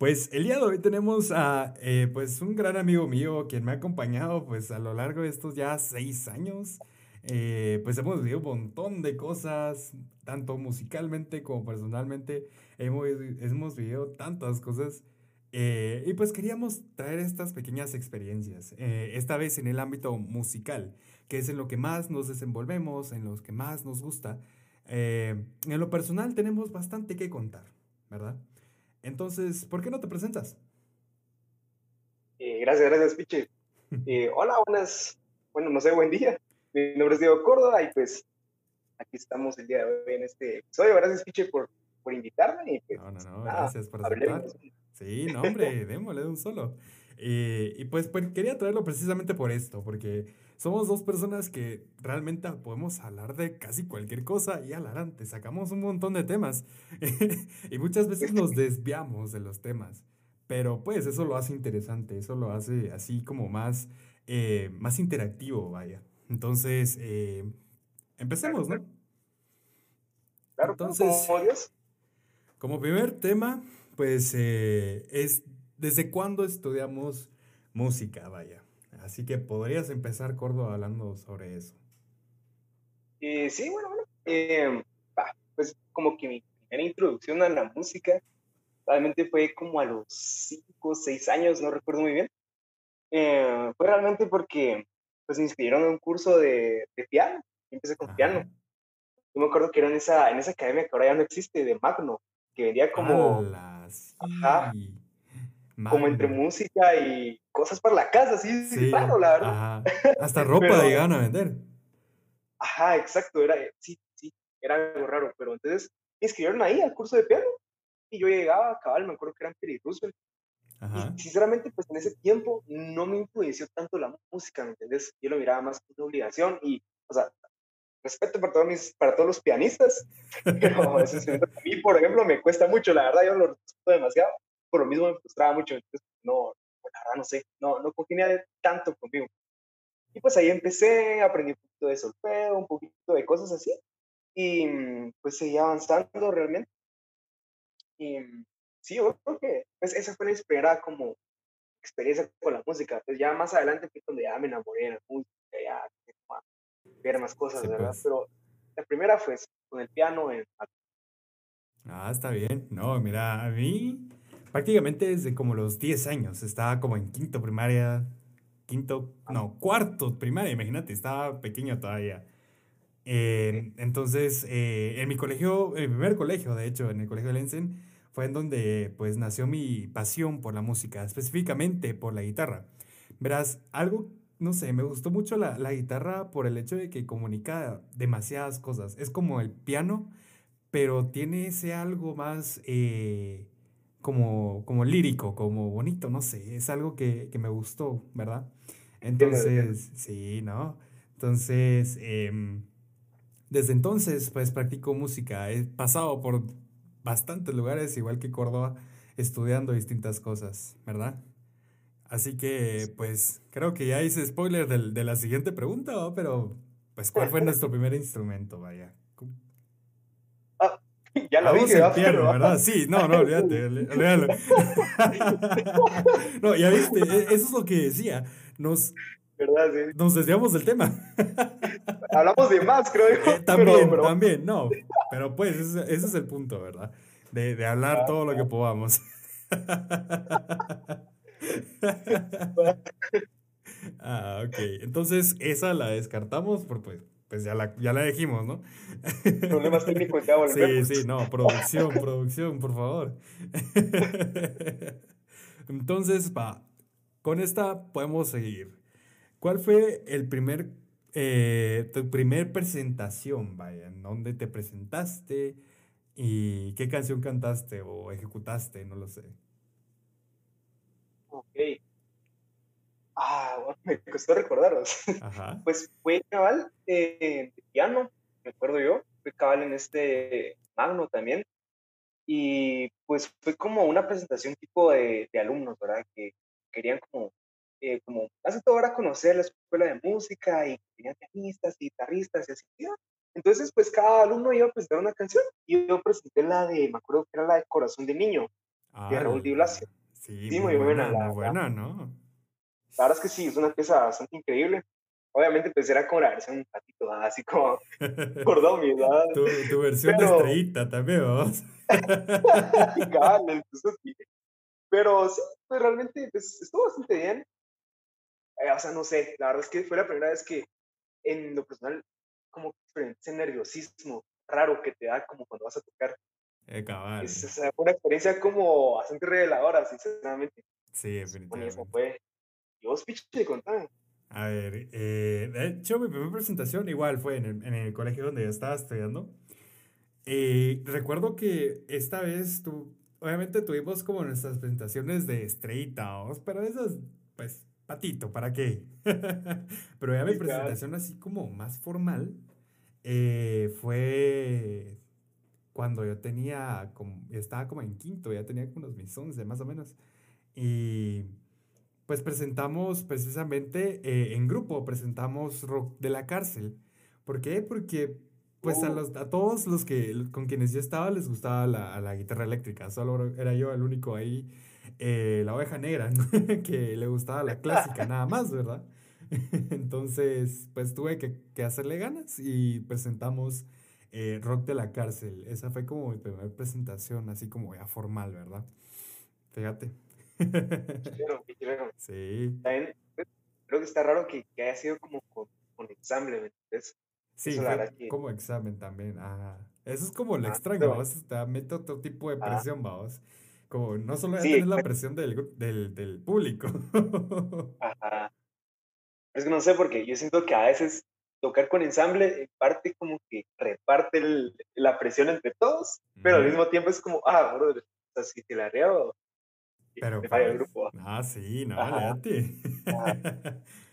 Pues el día de hoy tenemos a eh, pues un gran amigo mío quien me ha acompañado pues a lo largo de estos ya seis años. Eh, pues hemos vivido un montón de cosas, tanto musicalmente como personalmente. Hemos, hemos vivido tantas cosas. Eh, y pues queríamos traer estas pequeñas experiencias, esta vez en el ámbito musical, que es en lo que más nos desenvolvemos, en los que más nos gusta. en lo personal tenemos bastante que contar, ¿verdad? Entonces, ¿por qué no te presentas? Eh, gracias, gracias, Piche. Eh, hola, buenas, bueno, no sé, buen día. Mi nombre es Diego Córdoba y pues aquí estamos el día de hoy en este episodio. Gracias, Piche, por, por invitarme. Y, pues, no, no, no, gracias por aceptar. Sí, no, hombre, démosle de un solo. Eh, y pues, pues quería traerlo precisamente por esto, porque somos dos personas que realmente podemos hablar de casi cualquier cosa y adelante, sacamos un montón de temas y muchas veces nos desviamos de los temas, pero pues eso lo hace interesante, eso lo hace así como más, eh, más interactivo, vaya. Entonces, eh, empecemos, ¿no? Claro, Entonces, como primer tema, pues eh, es desde cuándo estudiamos música, vaya. Así que podrías empezar, Córdoba, hablando sobre eso. Eh, sí, bueno, bueno. Eh, pues como que mi primera introducción a la música realmente fue como a los 5 o 6 años, no recuerdo muy bien. Eh, fue realmente porque pues me inscribieron en un curso de, de piano. empecé con piano. Yo me acuerdo que era en esa, en esa academia que ahora ya no existe, de Magno, que vendía como... Ajá, como entre música y cosas para la casa, sí, sí, claro, la verdad. Hasta ropa llegaban a vender. Ajá, exacto, era, sí, sí, era algo raro, pero entonces me inscribieron ahí al curso de piano y yo llegaba, cabal, me acuerdo que era en Peri Roosevelt. Ajá. Y sinceramente, pues en ese tiempo no me influenció tanto la música, ¿me entendés? Yo lo miraba más como una obligación y, o sea, respeto para todos, mis, para todos los pianistas, pero a mí, por ejemplo, me cuesta mucho, la verdad, yo lo respeto demasiado, por lo mismo me frustraba mucho, entonces no, la verdad no sé, no, no congenia tanto conmigo. Y pues ahí empecé, aprendí un poquito de solfeo, un poquito de cosas así, y mm, pues seguí avanzando realmente. Y mm, sí, yo creo que pues, esa fue la primera como experiencia con la música. Pues ya más adelante fue donde ya me enamoré de la música, ya ver más cosas, ¿verdad? Pues. Pero la primera fue con el piano en... Ah, está bien. No, mira, a mí prácticamente desde como los 10 años. Estaba como en quinto primaria, quinto, no, cuarto primaria, imagínate, estaba pequeño todavía. Eh, entonces, eh, en mi colegio, en mi primer colegio, de hecho, en el colegio de Lensen, fue en donde pues nació mi pasión por la música, específicamente por la guitarra. Verás, algo, no sé, me gustó mucho la, la guitarra por el hecho de que comunica demasiadas cosas. Es como el piano, pero tiene ese algo más... Eh, como, como lírico, como bonito, no sé, es algo que, que me gustó, ¿verdad? Entonces, sí, ¿no? Entonces, em, desde entonces, pues practico música, he pasado por bastantes lugares, igual que Córdoba, estudiando distintas cosas, ¿verdad? Así que, pues, creo que ya hice spoiler de, de la siguiente pregunta, pero, pues, ¿cuál fue nuestro primer instrumento? Vaya. Ya lo dije, piano, ¿verdad? Sí, no, no, olvídate, olvídalo. no, ya viste, e, eso es lo que decía. Nos, ¿verdad? Sí. Nos desviamos del tema. Hablamos de más, creo yo. Eh, también, también, no. Pero pues, ese, ese, es el punto, ¿verdad? De, de hablar ah, todo lo que podamos. ah, ok. Entonces, esa la descartamos por pues pues ya la, ya la dijimos, ¿no? Problemas técnicos, ya volvemos. Sí, sí, no, producción, producción, por favor. Entonces, va, con esta podemos seguir. ¿Cuál fue el primer, eh, tu primer presentación, vaya, en dónde te presentaste y qué canción cantaste o ejecutaste, no lo sé? Ok, Ah, me costó recordaros. pues fue cabal eh, de piano, me acuerdo yo. Fue cabal en este Magno también. Y pues fue como una presentación tipo de, de alumnos, ¿verdad? Que querían como, eh, como, hace todo ahora conocer la escuela de música y tenían pianistas, guitarristas y así. Entonces, pues cada alumno iba a presentar una canción y yo presenté la de, me acuerdo que era la de Corazón de Niño. de Raúl Di Blasio. Sí, muy, buena, la, buena, ¿no? La verdad es que sí, es una pieza bastante increíble. Obviamente, pues era como la versión un patito, así como por ¿verdad? Tu, tu versión de estrellita también, vamos. Pero sí, pues realmente pues, estuvo bastante bien. Eh, o sea, no sé, la verdad es que fue la primera vez que en lo personal, como ese nerviosismo raro que te da como cuando vas a tocar. Eh, cabal. Es, fue una experiencia como bastante reveladora, sinceramente. Sí, definitivamente. Eso fue. Y vos, piche, contame. A ver, eh, de hecho, mi primera presentación igual fue en el, en el colegio donde yo estaba estudiando. Eh, recuerdo que esta vez tú, obviamente tuvimos como nuestras presentaciones de estrellita, pero esas, pues, patito, ¿para qué? pero ya mi presentación así como más formal eh, fue cuando yo tenía, como, estaba como en quinto, ya tenía como unos mis 11 más o menos. Y pues presentamos precisamente eh, en grupo, presentamos rock de la cárcel. ¿Por qué? Porque pues a, oh. los, a todos los que con quienes yo estaba les gustaba la, la guitarra eléctrica, solo era yo el único ahí, eh, la oveja negra, que le gustaba la clásica nada más, ¿verdad? Entonces, pues tuve que, que hacerle ganas y presentamos eh, Rock de la Cárcel. Esa fue como mi primera presentación, así como ya formal, ¿verdad? Fíjate. Sí. También creo que está raro que, que haya sido como con, con ensamble, Sí, como examen también. Ah, eso es como lo ah, extraño, vamos. Te mete otro tipo de presión, vamos. Como no solo es la presión del, del, del público. Ajá. Es que no sé, porque yo siento que a veces tocar con ensamble en parte como que reparte la presión entre todos, pero al mismo tiempo es como, ah, bro, o sea, si te la reo, pero, falla el grupo. Ah, sí, no, léate.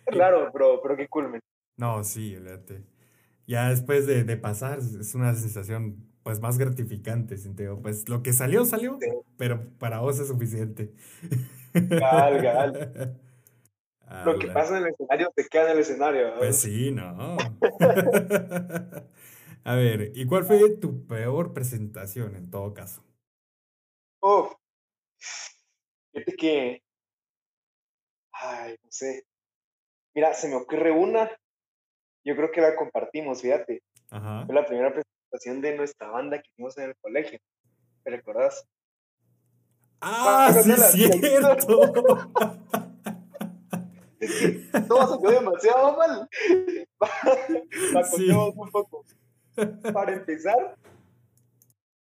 Claro, bro, pero qué cool, No, sí, léate ya después de, de, pasar es una sensación pues más gratificante, siento Pues lo que salió, salió, pero para vos es suficiente. Gal, gal. Lo que pasa en el escenario te queda en el escenario. Pues sí, no. A ver, ¿y cuál fue tu peor presentación en todo caso? Uf. Fíjate que. Ay, no sé. Mira, se me ocurre una yo creo que la compartimos, fíjate. Fue la primera presentación de nuestra banda que hicimos en el colegio. ¿Te recordás? ¡Ah, sí es cierto! todo se fue demasiado mal. La sí. un poco. Para empezar,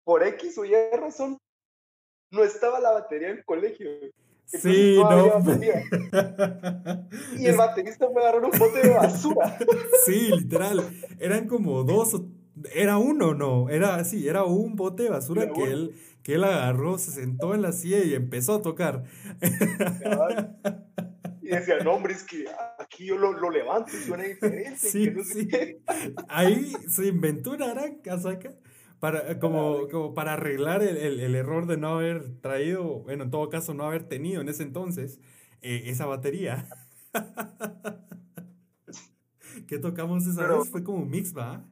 por X o Y razón, no estaba la batería en el colegio. Sí, no. y el baterista fue a agarrar un bote de basura. Sí, literal. Eran como dos era uno, no, era así, era un bote de basura que él, que él agarró, se sentó en la silla y empezó a tocar. Y decía, no, hombre, es que aquí yo lo, lo levanto y suena diferente. Sí, sí. Ahí se inventó una gran casaca para, como, como para arreglar el, el, error de no haber traído, bueno, en todo caso, no haber tenido en ese entonces eh, esa batería. ¿Qué tocamos esa vez? Fue como un mix, ¿va?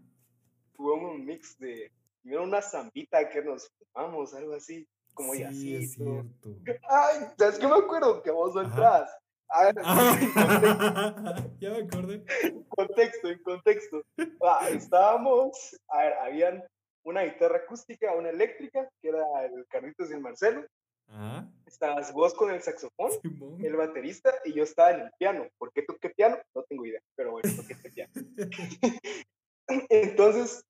Fue un mix de. Una zambita que nos fumamos, algo así. Como sí, así. Es cierto. Ay, ¿sabes qué me acuerdo? Que vos entras. A ver, ya me acordé. En contexto, en contexto. Ah, estábamos, a ver, habían una guitarra acústica, una eléctrica, que era el Carlitos y el Marcelo. Estabas vos con el saxofón, el baterista, y yo estaba en el piano. ¿Por qué toqué piano? No tengo idea, pero bueno, toqué este piano. Entonces,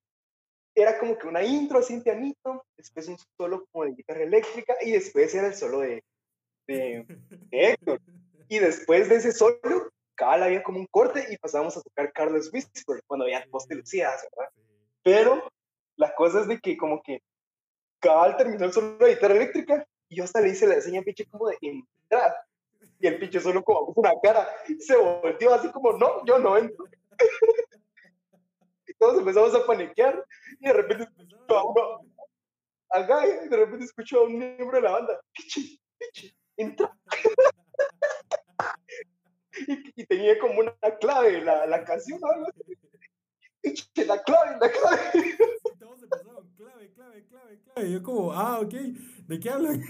era como que una intro así en pianito, después un solo como de guitarra eléctrica, y después era el solo de, de, Héctor. Y después de ese solo, cabal había como un corte y pasábamos a tocar Carlos Whisper, cuando había voz de Lucías, ¿verdad? Pero la cosa es de que como que cabal terminó solo de guitarra eléctrica y yo hasta le hice la seña pinche como de entrar. Y el pinche solo como una cara se volteó así como, no, yo no entro. y todos empezamos a paniquear y de repente uno, acá, y de repente escucho a un miembro de la banda, pinche, pinche, entra. y, tenía como una clave la, la canción, ¿no? la clave, la clave. Empezaron, clave, clave, clave. clave. Y yo como, ah, ok, ¿de qué hablan?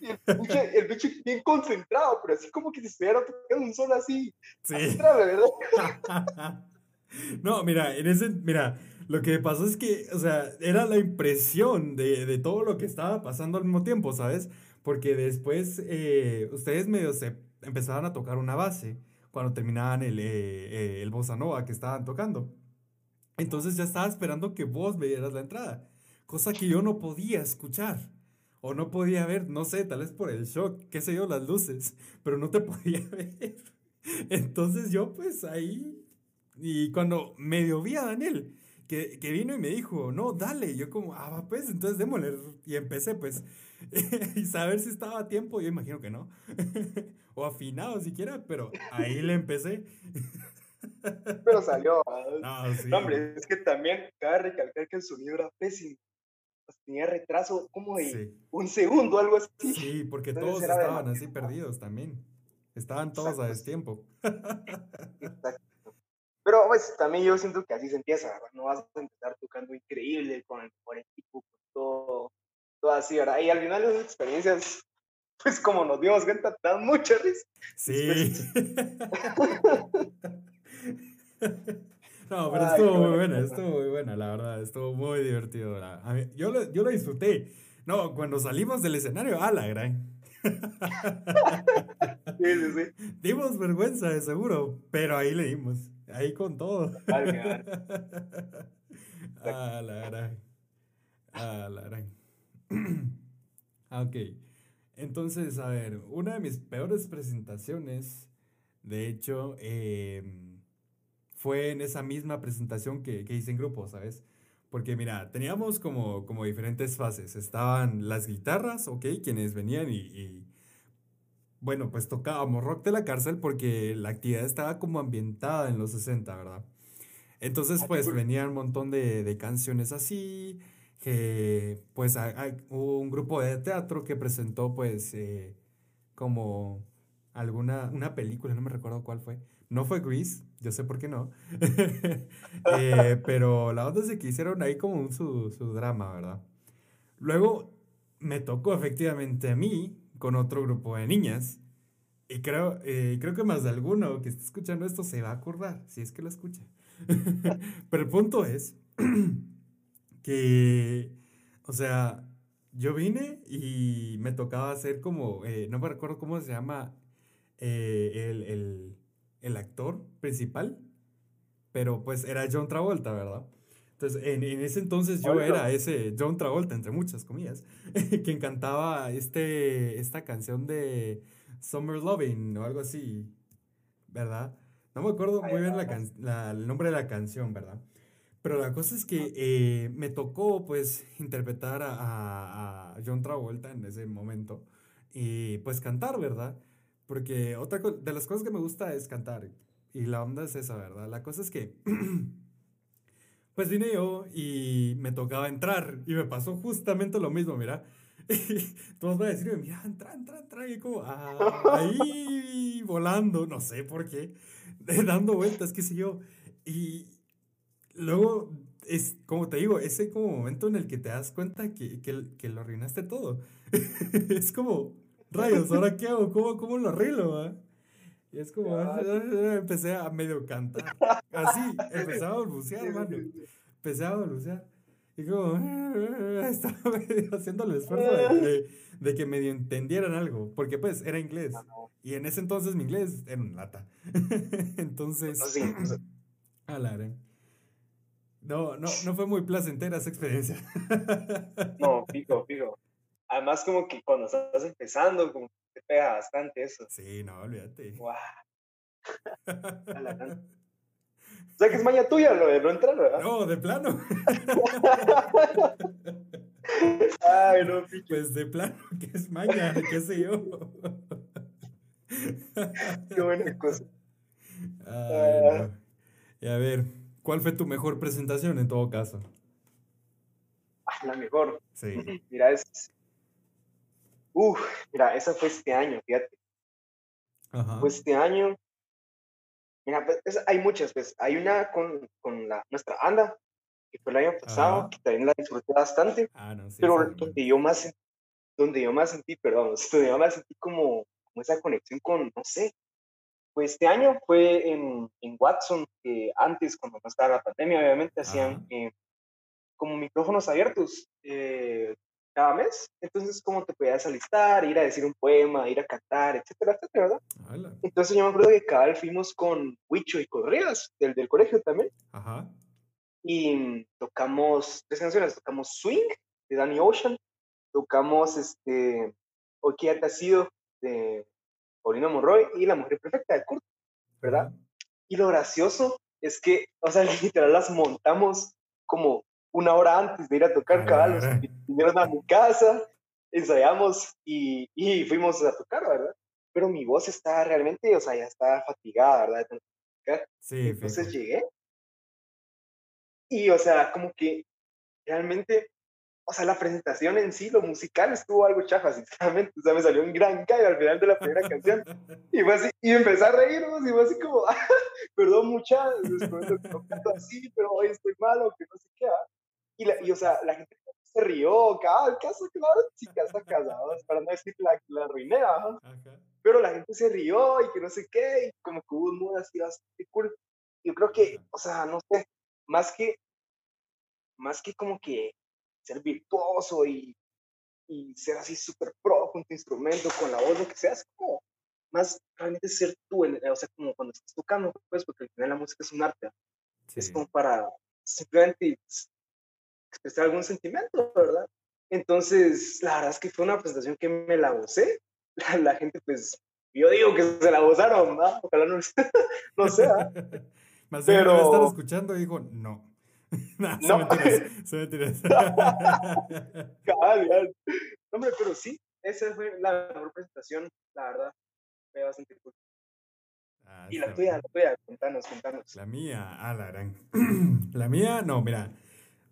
el, bicho, bien concentrado, pero así como que si estuviera tocando un solo así. Sí. ¿verdad? no, mira, en ese, mira, lo que pasó es que, o sea, era la impresión de, de todo lo que estaba pasando al mismo tiempo, ¿sabes? Porque después eh, ustedes medio se empezaban a tocar una base cuando terminaban el, eh, eh, el bossa nova que estaban tocando. Entonces ya estaba esperando que vos me dieras la entrada, cosa que yo no podía escuchar o no podía ver, no sé, tal vez por el shock, qué sé yo, las luces, pero no te podía ver. Entonces yo pues ahí, y cuando medio vi a Daniel, que, que vino y me dijo, no, dale, yo como, ah, pues, entonces démosle, y empecé pues, y saber si estaba a tiempo, yo imagino que no, o afinado siquiera, pero ahí le empecé. Pero salió. No, sí. hombre, es que también cabe recalcar que el sonido era pésimo. Pues, tenía retraso como de un segundo, algo así. Sí, porque todos estaban así perdidos también. Estaban todos a destiempo. Exacto. Pero pues también yo siento que así se empieza, No vas a empezar tocando increíble con el mejor equipo, con todo, todo así, ¿verdad? Y al final las experiencias, pues como nos dimos cuenta, dan mucha risa. Sí. No, pero estuvo muy buena, estuvo muy buena, la verdad, estuvo muy divertido. yo, lo, yo lo disfruté. No, cuando salimos del escenario, a la gran. Sí, sí, sí. Dimos vergüenza, de seguro, pero ahí le dimos. Ahí con todo. Ah, la gran. Ah, la gran. ok. Entonces, a ver, una de mis peores presentaciones, de hecho, eh, fue en esa misma presentación que, que hice en grupo, ¿sabes? Porque mira, teníamos como, como diferentes fases. Estaban las guitarras, ¿ok? Quienes venían y, bueno, pues tocábamos rock de la cárcel porque la actividad estaba como ambientada en los 60, ¿verdad? Entonces, ah, pues venían un montón de, de canciones así, que pues hubo un grupo de teatro que presentó pues eh, como alguna, una película, no me recuerdo cuál fue, no fue Grease, yo sé por qué no. Eh, pero la onda es que hicieron ahí como su, su, drama, ¿verdad? Luego me tocó efectivamente a mí con otro grupo de niñas. Y creo, eh, creo que más de alguno que esté escuchando esto se va a acordar, si es que lo escucha. pero el punto es que, o sea, yo vine y me tocaba hacer como, eh, no me recuerdo cómo se llama el, el el actor principal, pero pues era John Travolta, ¿verdad? Entonces, en, ese entonces yo era ese John Travolta, entre muchas comillas, que cantaba este, esta canción de Summer Loving o algo así, ¿verdad? No me acuerdo muy bien la el nombre de la canción, ¿verdad? Pero la cosa es que eh, me tocó pues interpretar a, a, John Travolta en ese momento y pues cantar, ¿verdad? Porque otra de las cosas que me gusta es cantar. Y la onda es esa, ¿verdad? La cosa es que, pues vine yo y me tocaba entrar. Y me pasó justamente lo mismo, mira. todos van a decir, mira, entra, entra, entra. Y como, ah, ahí volando, no sé por qué, dando vueltas, qué sé yo. Y luego, es como te digo, ese como momento en el que te das cuenta que, que, que lo arruinaste todo. es como, rayos, ¿ahora qué hago? ¿Cómo, cómo lo arreglo? Y es como, empecé a medio cantar. Así, empecé a balbucear, mano. Empecé a balbucear. Y como, estaba haciendo el esfuerzo de, de, que medio entendieran algo. Porque pues era inglés. Y en ese entonces mi inglés era un lata. entonces, a la no, no, no fue muy placentera esa experiencia. no, pico, pico. Además, como que cuando estás empezando, como que te pega bastante eso. Sí, no, olvídate. Wow. o sea que es maña tuya lo de no entrar, ¿verdad? No, de plano. Ay, no, picho. Pues de plano, que es maña, qué sé yo. qué buena cosa. Ay, Y a ver, ¿cuál fue tu mejor presentación en todo caso? Ah, la mejor. Sí. Mira, es, Uf, mira, esa fue este año, fíjate. Ajá. Fue este año. Mira, pues, hay muchas, pues. Hay una con, con la, nuestra banda, que fue el año pasado, que también la disfruté bastante. Ah, no, sí, pero donde yo más donde yo más sentí, perdón, donde yo más sentí como, como esa conexión con, no sé, pues este año fue en, en Watson, que antes, cuando no estaba la pandemia, obviamente, hacían eh, como micrófonos abiertos eh, cada mes. Entonces, como te podías alistar, ir a decir un poema, ir a cantar, etcétera, etcétera, ¿verdad? Entonces, yo me acuerdo que cada vez fuimos con Huicho y Correas, del, del colegio también. Ajá. Y tocamos tres canciones, tocamos Swing, de Danny Ocean, tocamos este, ha sido, de Paulina Monroy, y La Mujer Perfecta, de Kurt, ¿verdad? Y lo gracioso es que, o sea, literal las montamos como una hora antes de ir a tocar caballos. Vinieron a mi casa, ensayamos y, y, fuimos a tocar, ¿verdad? Pero mi voz estaba realmente, o sea, ya estaba fatigada, ¿verdad? Sí, Entonces llegué y, o sea, como que realmente, o sea, la presentación en sí, lo musical estuvo algo chafa, sinceramente. O sea, me salió un gran cae al final de la primera canción. Y fue así, y empecé a reírnos, y fue así como, perdón, mucha, después de así, pero hoy estoy malo, que no sé qué. ¿ah? Y, la, y, o sea, la gente se rió, cada caso, claro, chicas casadas, para no decir la, la arruiné, pero la gente se rió y que no sé qué, y como que hubo un mood así bastante cool. Yo creo que, o sea, no sé, más que, más que como que ser virtuoso y, y ser así súper pro con tu instrumento, con la voz, lo que sea, es como más realmente ser tú, o sea, como cuando estás tocando, pues, porque al final la música es un arte. Es como para simplemente expresar algún sentimiento, ¿verdad? Entonces, la verdad es que fue una presentación que me la gocé. La, gente, pues, yo digo que se la gozaron, ¿no? Ojalá no, no sea. Más Pero... estar escuchando y dijo, no. no, no. Se mentiras, Hombre, pero sí, esa fue la mejor presentación, la verdad. Fue bastante cool. Ah, y la tuya, la tuya, contanos, contanos. La mía, ah, la gran. la mía, no, mira,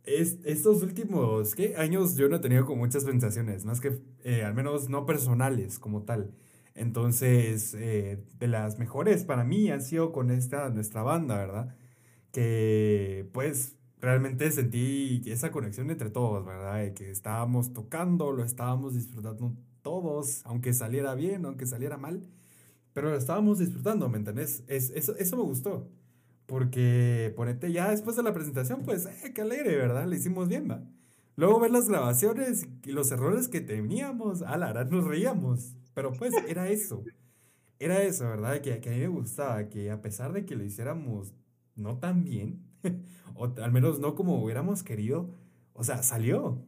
es, estos últimos ¿qué? años yo no he tenido como muchas sensaciones, más que eh, al menos no personales como tal. Entonces, eh, de las mejores para mí han sido con esta, nuestra banda, ¿verdad? Que pues realmente sentí esa conexión entre todos, ¿verdad? Que estábamos tocando, lo estábamos disfrutando todos, aunque saliera bien, aunque saliera mal, pero lo estábamos disfrutando, ¿me entendés? Es, eso, eso me gustó. Porque ponete ya después de la presentación, pues, eh, qué alegre, ¿verdad? Le hicimos bien, ¿va? Luego ver las grabaciones y los errores que teníamos, a la hora nos reíamos. Pero pues era eso. Era eso, ¿verdad? Que, que a mí me gustaba, que a pesar de que lo hiciéramos no tan bien, o al menos no como hubiéramos querido, o sea, salió.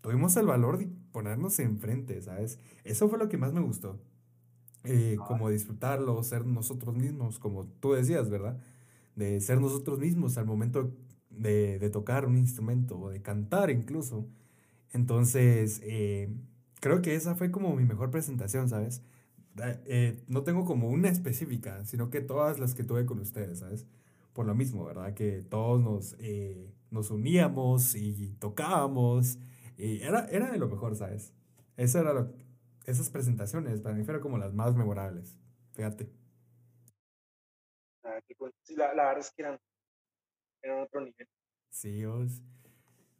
Tuvimos el valor de ponernos enfrente, ¿sabes? Eso fue lo que más me gustó. Eh, como disfrutarlo, ser nosotros mismos, como tú decías, ¿verdad? De ser nosotros mismos al momento de, de tocar un instrumento o de cantar incluso. Entonces, eh, creo que esa fue como mi mejor presentación, ¿sabes? Eh, no tengo como una específica, sino que todas las que tuve con ustedes, ¿sabes? Por lo mismo, ¿verdad? Que todos nos, eh, nos uníamos y tocábamos. Y era, era de lo mejor, ¿sabes? Eso era lo, esas presentaciones para mí fueron como las más memorables. Fíjate la, la, verdad es que eran, eran otro nivel. Sí, os.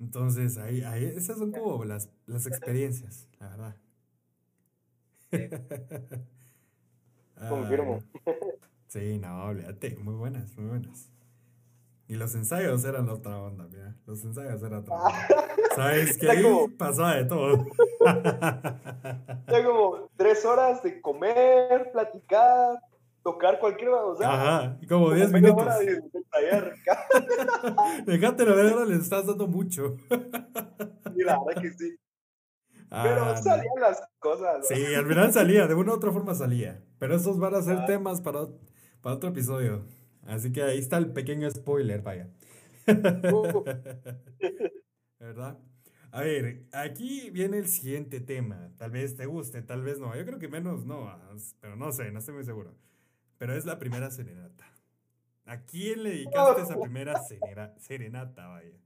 Entonces, ahí, ahí, esas son como las, las experiencias, la verdad. Confirmo. sí, no, olvídate, muy buenas, muy buenas. Y los ensayos eran la otra onda, mira. Los ensayos eran otra onda. ¿Sabes qué? Ahí como, pasaba de todo. ya como tres horas de comer, platicar, tocar cualquier sea, Ajá, como 10 minutos. Déjate la verdad, les estás dando mucho. sí, la verdad que sí. pero ah, salían las cosas. Sí, al final salía, de una u otra forma salía. Pero esos van a ser ah. temas para, para otro episodio. Así que ahí está el pequeño spoiler, vaya. Uh. ¿Verdad? A ver, aquí viene el siguiente tema. Tal vez te guste, tal vez no. Yo creo que menos no, pero no sé, no estoy muy seguro. Pero es la primera serenata. ¿A quién le dedicaste esa primera serenata, vaya?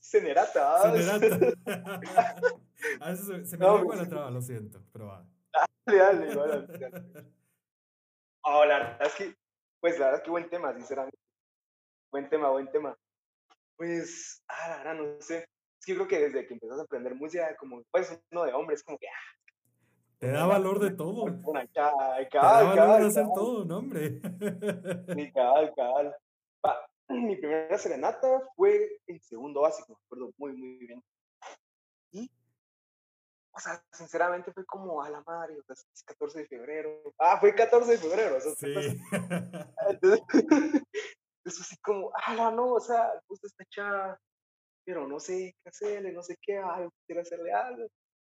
Serenata. Serenata. a se, se, me no, con la traba, lo siento, pero va. Dale, dale, dale. Oh, la verdad es que, pues la verdad es que buen tema, sinceramente. Buen tema, buen tema. Pues, ah, la verdad, no sé. Es que yo creo que desde que empezás a aprender música, como, pues, uno de hombres, como que, ah, te da valor de todo. Una, Te da valor de hacer todo, no, hombre. Sí, cabal, cabal. mi primera serenata fue en segundo básico, me acuerdo muy, muy bien. Y, o sea, sinceramente fue como a la madre, o sea, es 14 de febrero. Ah, fue 14 de febrero. O sea, sí. Entonces, eso así como, ah, no, o sea, gusta esta chava, pero no sé qué hacerle, no sé qué, ay, quiero hacerle algo.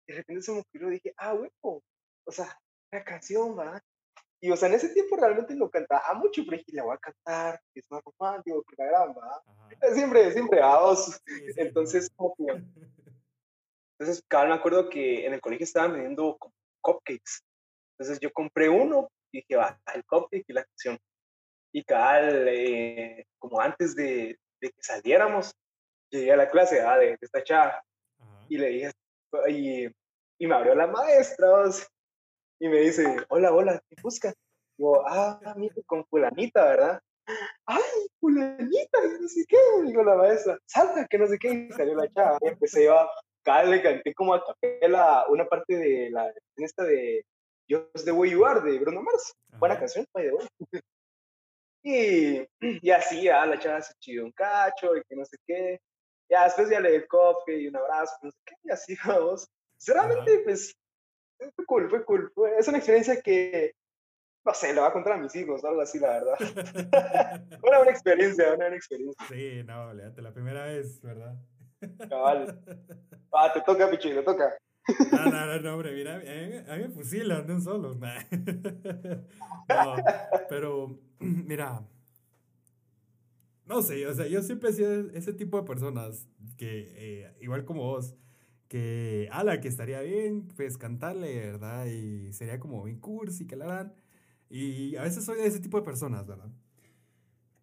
Y de repente se me ocurrió, dije, ah, bueno, o sea, la canción, ¿verdad? Y, o sea, en ese tiempo realmente lo cantaba mucho, pero dije, la voy a cantar, que es más romántico, que la gran, ¿verdad? Siempre, siempre a. Entonces, como que... Entonces, cada me acuerdo que en el colegio estaban vendiendo cupcakes. Entonces yo compré uno y dije, va, el cupcake y la canción. Y cada, eh, como antes de, de, que saliéramos, llegué a la clase ¿verdad? de, esta chava y le dije, y, y me abrió la maestra, y me dice, hola, hola, ¿qué buscas? Digo, ah, mira, con fulanita, ¿verdad? Ay, fulanita, y no sé qué, digo la maestra, salta, que no sé qué, y salió la chava, y empecé a, cada le canté como a capela una parte de la, esta de Just the Way You Are, de Bruno Mars, buena canción, by the way. Y, y así, ah, la chava se chido un cacho, y que no sé qué, ya después ya le di el copy y un abrazo, no sé qué, y así, vamos. Sinceramente, pues, fue cool, fue cool. es una experiencia que, no sé, lo voy a contar a mis hijos, algo así, la verdad. una buena experiencia, una buena experiencia. Sí, no, léate la primera vez, ¿verdad? Cabal. Ah, te toca, Pichi, te toca. No, no, no, hombre, mira, a mí, me fusilan de un solo. No, pero, mira, no sé, o sea, yo siempre he sido ese tipo de personas que, eh, igual como vos, que, ala, que estaría bien, pues cantarle, ¿verdad? Y sería como bien cursi, que la harán. Y a veces soy de ese tipo de personas, ¿verdad?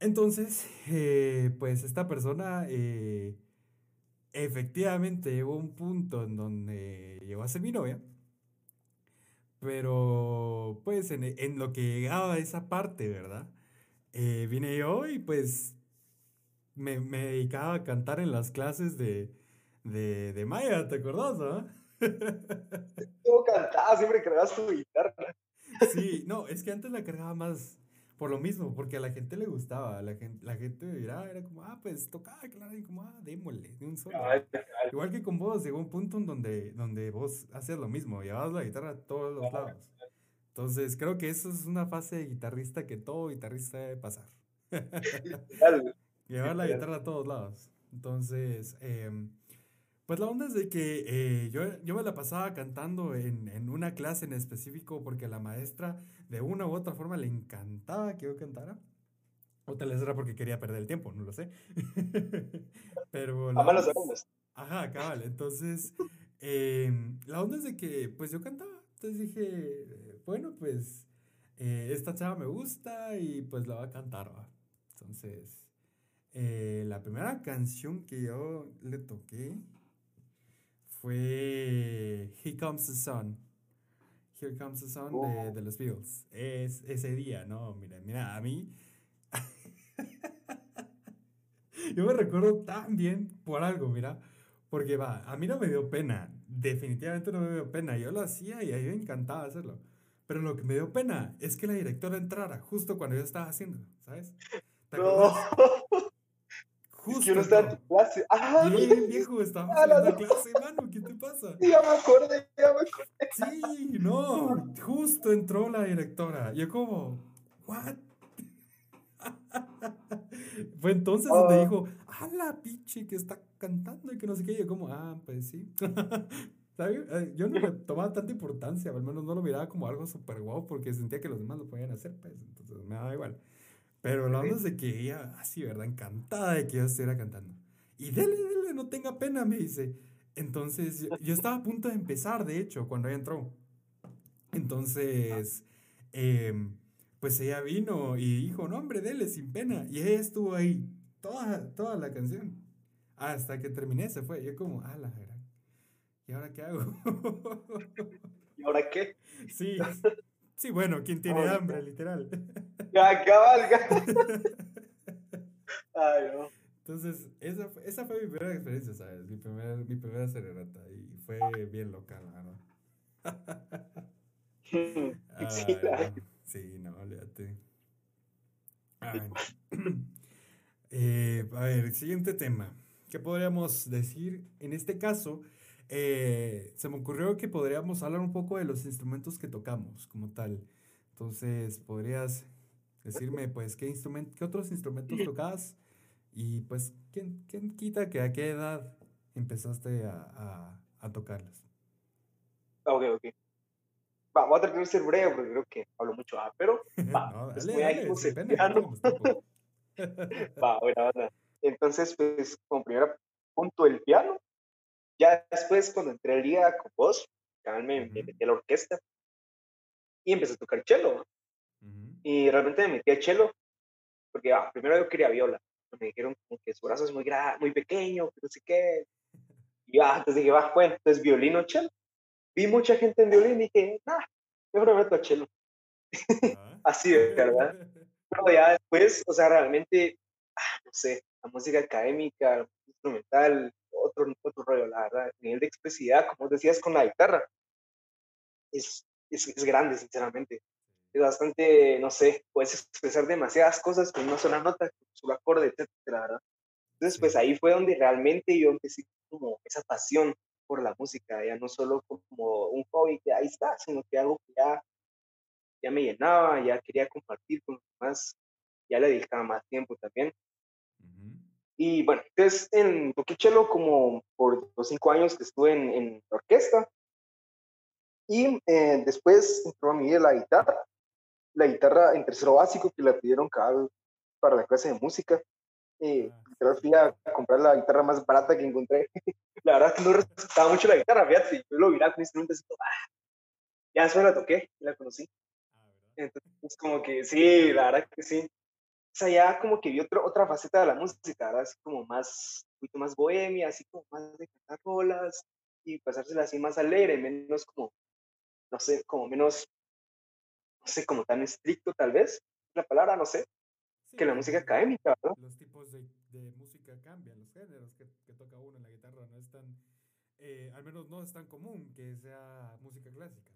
Entonces, eh, pues esta persona eh, efectivamente llegó a un punto en donde llegó a ser mi novia. Pero, pues, en, en lo que llegaba a esa parte, ¿verdad? Vine yo y pues me, me dedicaba a cantar en las clases de, de, de Maya, ¿te acordás, ah? ¿Cómo cantaba? Siempre cargabas tu guitarra. Sí, no, es que antes la cargaba más por lo mismo, porque a la gente le gustaba, la gente, la gente miraba, era como, ah, pues tocaba, claro, y como, ah, démosle, de un solo. Igual que con vos, llegó un punto en donde, donde vos hacías lo mismo, llevabas la guitarra a todos los lados. Entonces, creo que eso es una fase de guitarrista que todo guitarrista debe pasar. Llevar la guitarra a todos lados. Entonces, eh, pues la onda es de que eh, yo, yo me la pasaba cantando en, en, una clase en específico porque la maestra de una u otra forma le encantaba que yo cantara. O tal vez era porque quería perder el tiempo, no lo sé. Pero... La lo sabemos. Ajá, cabal. Entonces, em, la onda es de que pues yo cantaba. Entonces dije, bueno, pues eh, esta chava me gusta y pues la va a cantar. ¿va? Entonces, eh, la primera canción que yo le toqué fue Here Comes the Sun. Here Comes the Sun de, de, los Beatles. Es ese día, ¿no? Mira, mira, a mí. Yo me recuerdo tan bien por algo, mira. Porque va, a mí no me dio pena. Definitivamente no me dio pena. Yo lo hacía y a mí me encantaba hacerlo. Pero lo que me dio pena es que la directora entrara justo cuando yo estaba haciéndolo, ¿sabes? ¿Te no. Justo. Es que uno está en tu clase. ¡Ah! Bien, viejo, estamos en la clase, mano. ¿Qué te pasa? Ya me acordé, ya me acordé. Sí, no. Justo entró la directora. Yo como, ¿what? Fue entonces donde ah. dijo, ¡ah, la pinche que está cantando y que no sé qué! yo como, ah, pues sí. ¿Sabes? Yo no le tomaba tanta importancia, al menos no lo miraba como algo súper guau, porque sentía que los demás lo podían hacer, pues, entonces me daba igual. Pero hablando de que ella, así, ¿verdad? Encantada de que yo estuviera cantando. Y dele, dele, no tenga pena, me dice. Entonces, yo, estaba a punto de empezar, de hecho, cuando ella entró. Entonces, em, pues ella vino y dijo, no, hombre, dele, sin pena. Y ella estuvo ahí toda, toda la canción. Hasta que terminé, se fue. Yo como, ah, la gran. ¿Y ahora qué hago? ¿Y ahora qué? Sí, Sí, bueno, quien tiene hambre, literal. Ya, cabalga. Ay, no. Entonces, esa, esa fue mi primera experiencia, ¿sabes? Mi, primer, mi primera serenata y fue bien local, la verdad. sí, sí, no, olvídate. Eh, a ver, siguiente tema. ¿Qué podríamos decir? En este caso, eh, se me ocurrió que podríamos hablar un poco de los instrumentos que tocamos como tal. Entonces, ¿podrías decirme, pues, qué, instrumento, qué otros instrumentos tocas? Y, pues, ¿quién, quién quita que a qué edad empezaste a, a, a tocarlas? Ok, ok. Va, voy a tratar de ser breve porque creo que hablo mucho, ah, pero va, no, pues dale, pues, piano. va, bueno, Entonces, pues, como primer punto, el piano. Ya después, cuando entré al día con vos, me, me, metí a la orquesta y empecé a tocar cello. Y realmente me metí a cello porque ah, primero yo quería viola. Me dijeron como que su brazo es muy, muy pequeño, que no sé qué. Y ah, entonces dije, va, bueno, entonces violino, cello. Vi mucha gente en violín y dije, nah, mejor me meto a cello. Ah. Así de verdad. Pero ya después, o sea, realmente, ah, no sé, la música académica, instrumental, otro, otro rollo, la verdad. El nivel de expresividad, como decías, con la guitarra, es, es, es grande, sinceramente. Es bastante, no sé, puedes expresar demasiadas cosas con una sola nota, con un solo acorde, etcétera, ¿verdad? Entonces, pues ahí fue donde realmente yo empecé como esa pasión por la música, ya no solo como un hobby que ahí está, sino que algo que ya, ya me llenaba, ya quería compartir con los demás, ya le dedicaba más tiempo también. Y bueno, entonces en Toquichelo como por los cinco años que estuve en, en la orquesta. Y eh, después entró a mí la guitarra. La guitarra en tercero básico que la pidieron cada para la clase de música. Eh, ah, fui a comprar la guitarra más barata que encontré. la verdad que no respetaba mucho la guitarra, fíjate. Yo lo miraba con instrumentos y todo, ah, ya después la toqué, la conocí. Ah, Entonces, como que sí, la verdad que sí o sea, ya como que vi otro, otra faceta de la música, ¿verdad? Así como más, un poquito más bohemia, así como más de cantar rolas y pasársela así más alegre, menos como, no sé, como menos, no sé, como tan estricto tal vez, la palabra, no sé, que la música académica, ¿verdad? Los tipos de, de música cambian, los géneros que, que, toca uno en la guitarra no es tan, eh, al menos no es tan común que sea música clásica.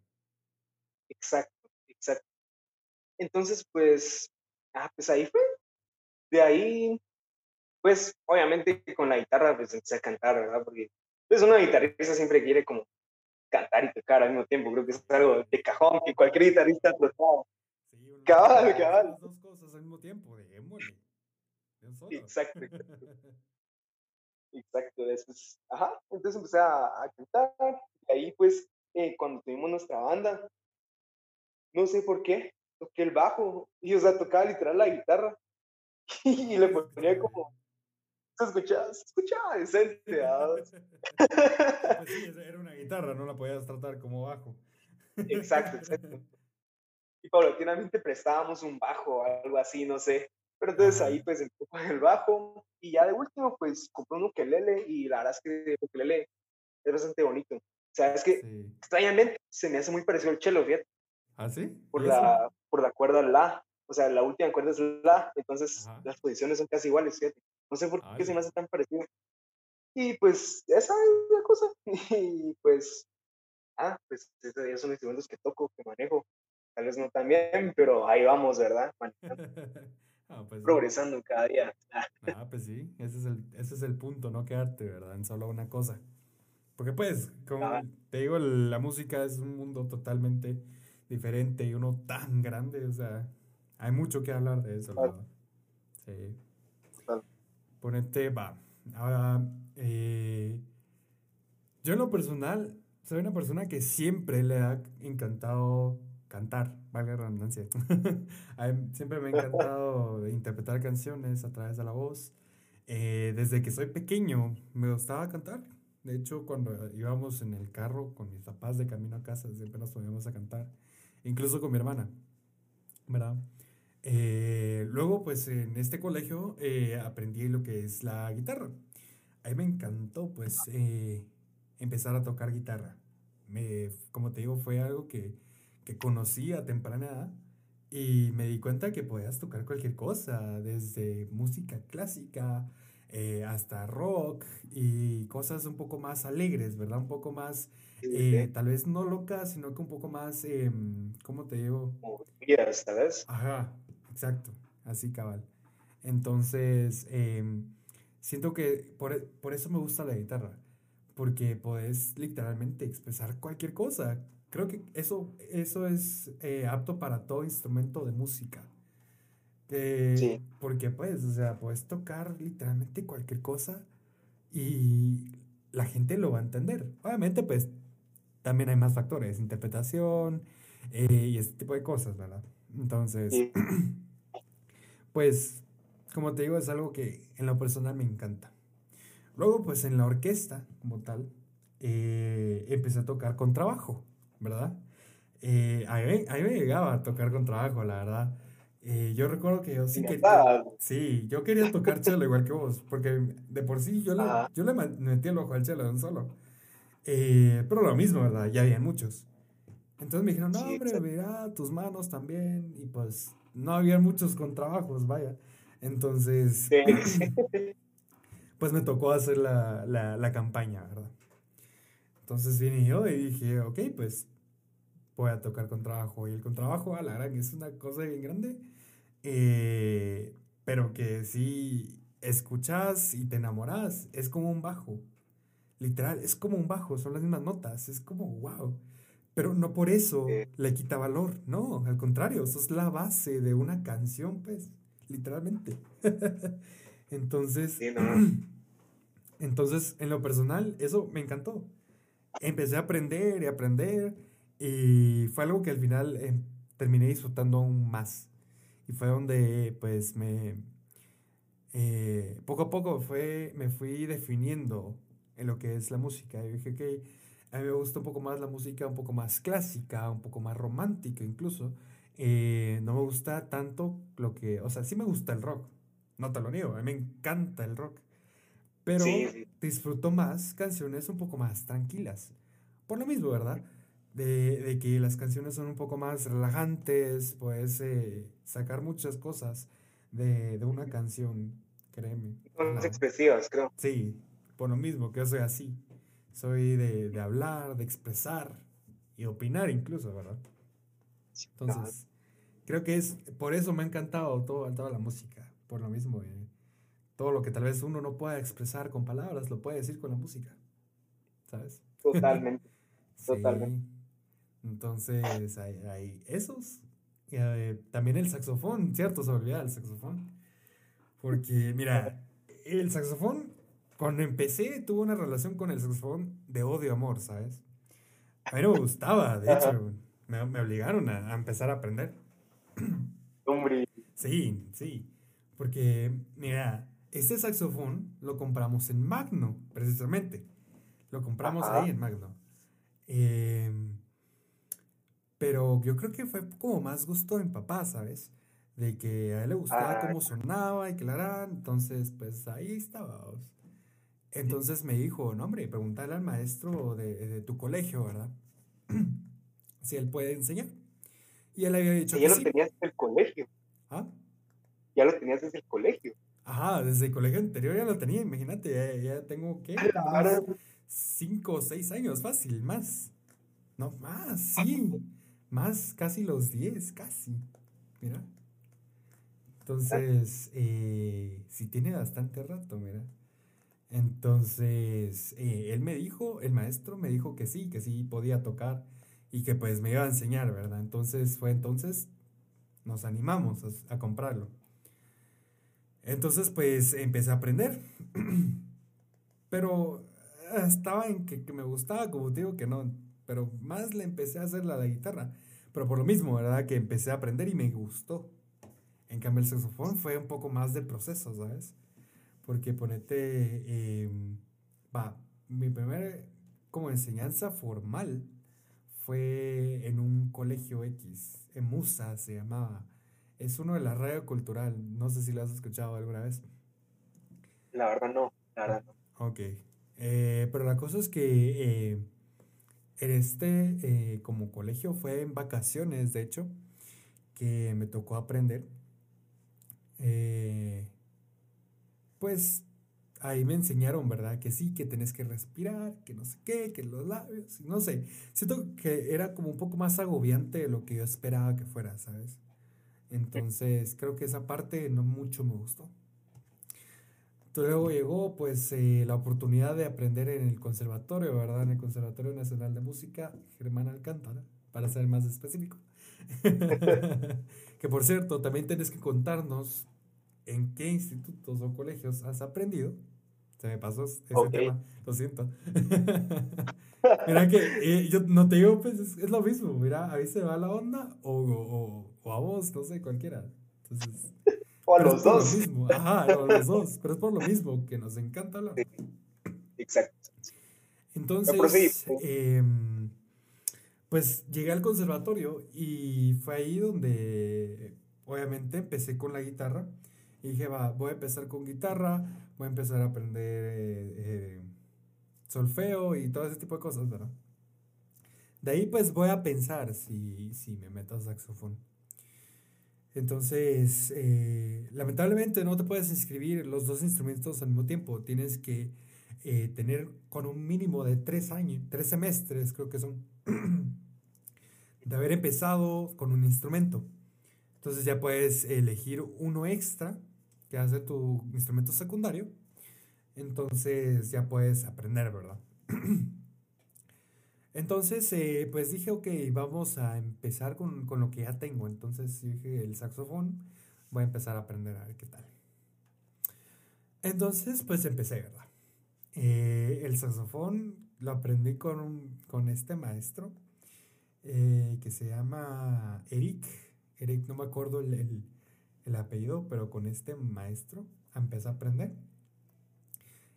Exacto, exacto. Entonces, pues, ah, pues ahí fue. De ahí, pues obviamente con la guitarra pues empecé a cantar, ¿verdad? Porque pues una guitarrista siempre quiere como cantar y tocar al mismo tiempo. Creo que es algo de cajón que cualquier guitarrista tocado. Sí, cabal, cabal. Las dos cosas al mismo tiempo, démosle. Exacto, exacto. exacto, después, ajá, entonces empecé a, a cantar y ahí pues eh, cuando tuvimos nuestra banda, no sé por qué, toqué el bajo y, o sea, tocaba literal la guitarra y le ponía como. Se escuchaba, se escuchaba decente. ¿ah? pues sí, era una guitarra, no la podías tratar como bajo. Exacto, exacto. Y paulatinamente prestábamos un bajo o algo así, no sé. Pero entonces ahí pues empezó con el bajo y ya de último pues compré un ukelele y la verdad es que el ukelele es bastante bonito. O sea, es que extrañamente se me hace muy parecido al cello, fíjate. ¿Ah, sí? Por, la, por la cuerda La. O sea, la última cuerda es La, entonces las posiciones son casi iguales, fíjate. No sé por qué se me hace tan parecido. Y pues esa es la cosa. Y pues, ah, pues esos son instrumentos que toco, que manejo. Tal vez no tan bien, pero ahí vamos, ¿verdad? ah, pues, Progresando cada día. ah, pues sí, ese es, el, ese es el punto, no quedarte, ¿verdad? En solo una cosa. Porque pues, como te digo, la música es un mundo totalmente diferente y uno tan grande, o sea, hay mucho que hablar de eso. Sí. Ponete, va. Ahora, eh, yo en lo personal soy una persona que siempre le ha encantado cantar, valga la redundancia. siempre me ha encantado interpretar canciones a través de la voz. Eh, desde que soy pequeño me gustaba cantar. De hecho, cuando íbamos en el carro con mis papás de camino a casa, siempre nos poníamos a cantar incluso con mi hermana, ¿verdad? Eh, luego, pues en este colegio eh, aprendí lo que es la guitarra. A mí me encantó, pues, eh, empezar a tocar guitarra. Me, como te digo, fue algo que, que conocí a temprana edad y me di cuenta que podías tocar cualquier cosa, desde música clásica, eh, hasta rock y cosas un poco más alegres, ¿verdad? Un poco más, eh, tal vez no locas, sino que un poco más, em, ¿cómo te digo? ¿sabes? Ajá, exacto, así cabal. Entonces, em, siento que por, por eso me gusta la guitarra, porque puedes literalmente expresar cualquier cosa. Creo que eso, eso es eh, apto para todo instrumento de música. Sí. Porque pues, o sea, puedes tocar literalmente cualquier cosa y la gente lo va a entender. Obviamente, pues, también hay más factores, interpretación eh, y este tipo de cosas, ¿verdad? Entonces, pues, como te digo, es algo que en lo personal me encanta. Luego, pues en la orquesta, como tal, eh, empecé a tocar con trabajo, ¿verdad? Eh, a, mí, me llegaba a tocar con trabajo, la verdad. Eh, yo recuerdo que yo sí quería. Sí, yo quería tocar cello igual que vos, porque de por sí yo le, yo le metí el ojo al cello de un solo. pero lo mismo, ¿verdad? Ya había muchos. Entonces me dijeron, no, hombre, mira tus manos también. Y pues no había muchos contrabajos, vaya. Entonces, pues me tocó hacer la, la, la, campaña, ¿verdad? Entonces vine yo y dije, ok, pues voy a tocar contrabajo. Y el contrabajo, a la gran, es una cosa bien grande, eh, pero que si escuchas y te enamoras, es como un bajo. Literal, es como un bajo, son las mismas notas, es como wow. Pero no por eso le quita valor, no, al contrario, eso es la base de una canción, pues literalmente. entonces, entonces, en lo personal, eso me encantó. Empecé a aprender y aprender y fue algo que al final eh, terminé disfrutando aún más. Y fue donde, pues, me... Eh, poco a poco fue, me fui definiendo en lo que es la música. Y dije que a mí me gusta un poco más la música, un poco más clásica, un poco más romántica incluso. Eh, no me gusta tanto lo que, o sea, sí me gusta el rock, no te lo niego, a mí me encanta el rock, pero disfruto más canciones un poco más tranquilas, por lo mismo, ¿verdad? De, de que las canciones son un poco más relajantes, puedes eh, sacar muchas cosas de, de, una canción, créeme. Más expresivas, creo. Sí, por lo mismo que yo soy así, soy de, de hablar, de expresar y opinar incluso, ¿verdad? Entonces, creo que es, por eso me ha encantado todo, toda la música, por lo mismo. Eh, todo lo que tal vez uno no pueda expresar con palabras, lo puede decir con la música, ¿sabes? Totalmente, totalmente. Entonces, hay, esos. Eh, también el saxofón, ¿cierto? Se olvida el saxofón. Porque, mira, el saxofón, cuando empecé, tuve una relación con el saxofón de odio-amor, ¿sabes? A mí no me gustaba, de hecho me, me obligaron a, a, empezar a aprender. Hombre. Sí, sí. Porque, mira, este saxofón lo compramos en Magno, precisamente. Lo compramos ahí en Magno. Eh, pero yo creo que fue como más gusto mi papá, ¿sabes? De que a él le gustaba ah. cómo sonaba y que la. Entonces, pues ahí estaba. Entonces me dijo, no, hombre, pregúntale al maestro de, de tu colegio, ¿verdad? si él puede enseñar. Y él había dicho... ya lo tenías desde el colegio. ¿Ah? Ya lo tenías desde el colegio. Ajá, desde el colegio anterior ya lo tenía, imagínate, ya, tengo, ¿qué? Cinco o seis años, fácil, más. No, más, sí. Más, casi los diez, casi. Mira. Entonces, eh, sí tiene bastante rato, mira. Entonces, eh, él me dijo, el maestro me dijo que sí, que sí podía tocar y que pues me iba a enseñar, ¿verdad? Entonces fue entonces, nos animamos a, comprarlo. Entonces pues empecé a aprender, pero estaba en que, me gustaba, como te digo que no, pero más le empecé a hacer la guitarra, pero por lo mismo, ¿verdad? Que empecé a aprender y me gustó. En cambio el saxofón fue un poco más de proceso, ¿sabes? Porque ponete, em, va, mi primera como enseñanza formal fue en un colegio X, en Musa se llamaba. Es uno de la radio cultural, no sé si lo has escuchado alguna vez. La verdad no, la verdad no. Ok, eh, pero la cosa es que eh, este eh, como colegio fue en vacaciones, de hecho, que me tocó aprender. pues ahí me enseñaron, ¿verdad? Que sí, que tenés que respirar, que no sé qué, que los labios, no sé. Siento que era como un poco más agobiante de lo que yo esperaba que fuera, ¿sabes? Entonces, creo que esa parte no mucho me gustó. Luego llegó pues eh, la oportunidad de aprender en el conservatorio, ¿verdad? En el Conservatorio Nacional de Música Germán Alcántara, para ser más específico. que por cierto, también tienes que contarnos en qué institutos o colegios has aprendido. Se me pasó ese tema, lo siento. mira que eh, yo no te digo, pues es, lo mismo, mira, a mí se va la onda o, o, o a vos, no sé, cualquiera. Entonces, o a los dos. mismo. Ajá, o a los dos, pero es por lo mismo que nos encanta hablar. Exacto. Entonces, em, pues llegué al conservatorio y fue ahí donde obviamente empecé con la guitarra y dije, va, voy a empezar con guitarra, voy a empezar a aprender eh, eh, solfeo y todo ese tipo de cosas, ¿verdad? De ahí pues voy a pensar si, si me meto a saxofón. Entonces, eh, lamentablemente no te puedes inscribir los dos instrumentos al mismo tiempo. Tienes que eh, tener con un mínimo de tres años, tres semestres creo que son, de haber empezado con un instrumento. Entonces ya puedes elegir uno extra, que hace tu instrumento secundario. Entonces ya puedes aprender, ¿verdad? Entonces, eh, pues dije, ok, vamos a empezar con, con, lo que ya tengo. Entonces dije, el saxofón, voy a empezar a aprender a ver qué tal. Entonces, pues empecé, ¿verdad? Eh, el saxofón lo aprendí con, con este maestro eh, que se llama Eric. Eric, no me acuerdo el, el, el apellido, pero con este maestro empecé a aprender.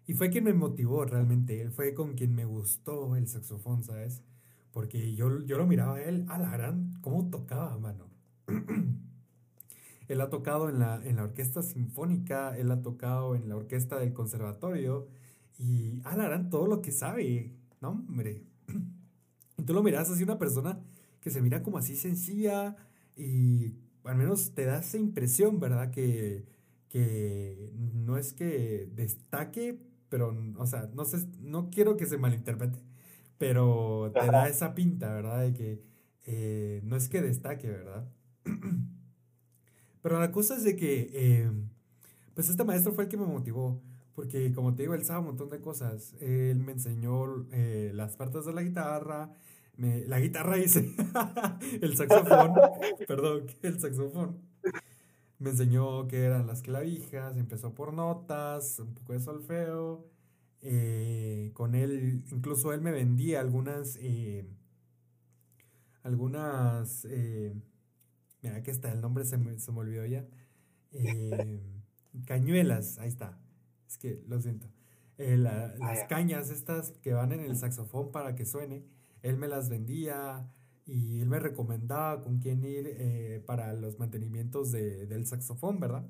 Y fue quien me motivó realmente, él fue con quien me gustó el saxofón, ¿sabes? Porque yo, yo lo miraba a él, a la gran, cómo tocaba, mano. él ha tocado en la, en la orquesta sinfónica, él ha tocado en la orquesta del conservatorio y a la gran todo lo que sabe, ¿no? Hombre. Y tú lo miras así una persona que se mira como así sencilla y al menos te da esa impresión, ¿verdad? Que, que no es que destaque, pero, o sea, no sé, no quiero que se malinterprete, pero te da esa pinta, ¿verdad? De que eh, no es que destaque, ¿verdad? pero la cosa es de que, eh, pues este maestro fue el que me motivó, porque como te digo, él sabe un montón de cosas. Él me enseñó eh, las partes de la guitarra, me, la guitarra hice, el saxofón, perdón, el saxofón. Me enseñó qué eran las clavijas, empezó por notas, un poco de solfeo. Eh, con él, incluso él me vendía algunas, eh, algunas, eh, mira, aquí está, el nombre se me, se me olvidó ya. cañuelas, ahí está. Es que lo siento. Ah, las cañas estas que van en el saxofón para que suene, él me las vendía y él me recomendaba con quién ir eh, para los mantenimientos de, del saxofón, ¿verdad?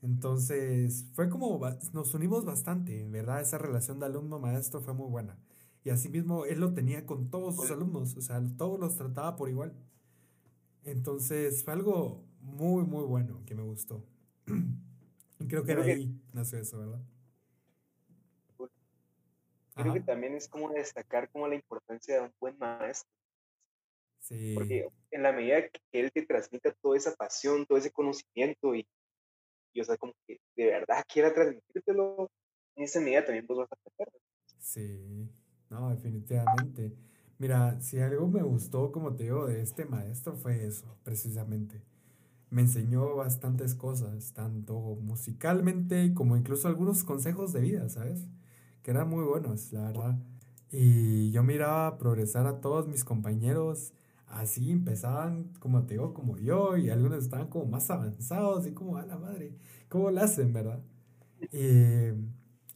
Entonces, fue como, nos unimos bastante, ¿verdad? Esa relación de alumno-maestro fue muy buena. Y asimismo, él lo tenía con todos sus alumnos, o sea, todos los trataba por igual. Entonces, fue algo muy, muy bueno que me gustó. y creo que de ahí nació eso, ¿verdad? Creo que también es como destacar como la importancia de un buen maestro. Porque en la medida que él te transmita toda esa pasión, todo ese conocimiento y, y o sea, como que de verdad quiera transmitírtelo, en esa medida también vos vas a aprender. Sí, no, definitivamente. Mira, si algo me gustó, como te digo, de este maestro fue eso, precisamente. Me enseñó bastantes cosas, tanto musicalmente como incluso algunos consejos de vida, ¿sabes? Que eran muy buenos, la verdad. Y yo miraba progresar a todos mis compañeros así empezaban, como te digo, como yo, y algunos estaban como más avanzados, y como, a la madre, ¿cómo lo hacen, verdad? Eh,